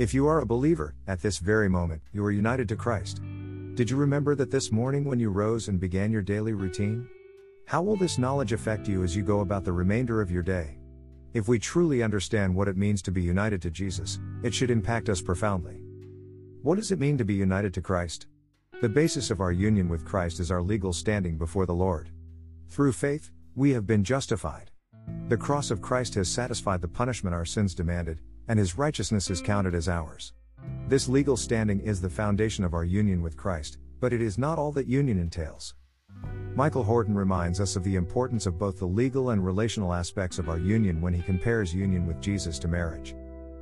If you are a believer, at this very moment, you are united to Christ. Did you remember that this morning when you rose and began your daily routine? How will this knowledge affect you as you go about the remainder of your day? If we truly understand what it means to be united to Jesus, it should impact us profoundly. What does it mean to be united to Christ? The basis of our union with Christ is our legal standing before the Lord. Through faith, we have been justified. The cross of Christ has satisfied the punishment our sins demanded, and his righteousness is counted as ours. This legal standing is the foundation of our union with Christ, but it is not all that union entails. Michael Horton reminds us of the importance of both the legal and relational aspects of our union when he compares union with Jesus to marriage.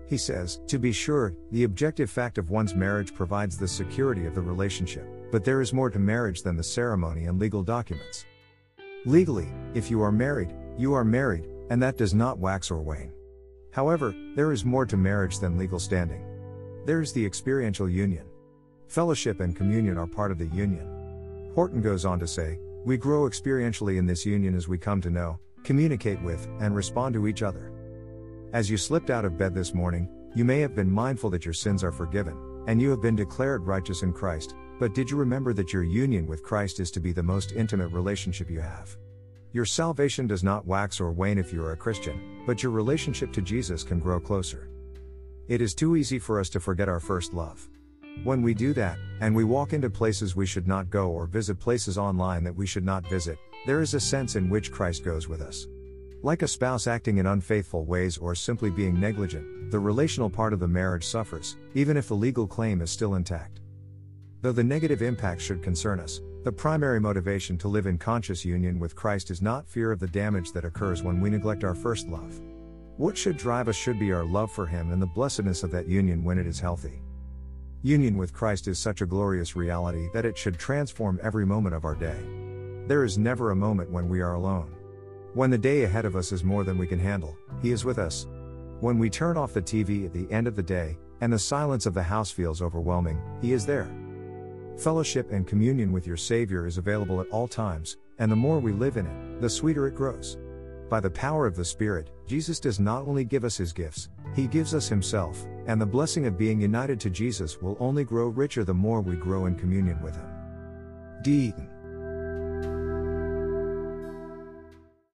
He says, To be sure, the objective fact of one's marriage provides the security of the relationship, but there is more to marriage than the ceremony and legal documents. Legally, if you are married, you are married, and that does not wax or wane. However, there is more to marriage than legal standing. There is the experiential union. Fellowship and communion are part of the union. Horton goes on to say, we grow experientially in this union as we come to know, communicate with, and respond to each other. As you slipped out of bed this morning, you may have been mindful that your sins are forgiven, and you have been declared righteous in Christ, but did you remember that your union with Christ is to be the most intimate relationship you have? Your salvation does not wax or wane if you are a Christian, but your relationship to Jesus can grow closer. It is too easy for us to forget our first love. When we do that, and we walk into places we should not go or visit places online that we should not visit, there is a sense in which Christ goes with us. Like a spouse acting in unfaithful ways or simply being negligent, the relational part of the marriage suffers, even if the legal claim is still intact. Though the negative impact should concern us, the primary motivation to live in conscious union with Christ is not fear of the damage that occurs when we neglect our first love. What should drive us should be our love for Him and the blessedness of that union when it is healthy. Union with Christ is such a glorious reality that it should transform every moment of our day. There is never a moment when we are alone. When the day ahead of us is more than we can handle, He is with us. When we turn off the TV at the end of the day, and the silence of the house feels overwhelming, He is there. Fellowship and communion with your Savior is available at all times, and the more we live in it, the sweeter it grows. By the power of the Spirit, Jesus does not only give us His gifts, He gives us Himself, and the blessing of being united to Jesus will only grow richer the more we grow in communion with Him. D.